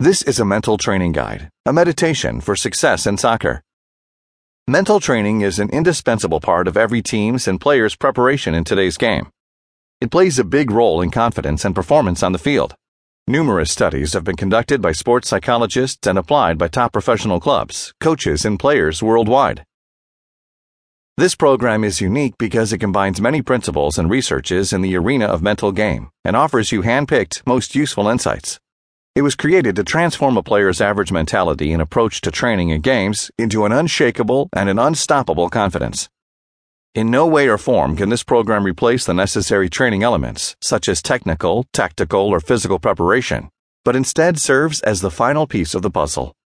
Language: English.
This is a mental training guide, a meditation for success in soccer. Mental training is an indispensable part of every team's and player's preparation in today's game. It plays a big role in confidence and performance on the field. Numerous studies have been conducted by sports psychologists and applied by top professional clubs, coaches, and players worldwide. This program is unique because it combines many principles and researches in the arena of mental game and offers you hand-picked, most useful insights. It was created to transform a player's average mentality and approach to training and games into an unshakable and an unstoppable confidence. In no way or form can this program replace the necessary training elements, such as technical, tactical, or physical preparation, but instead serves as the final piece of the puzzle.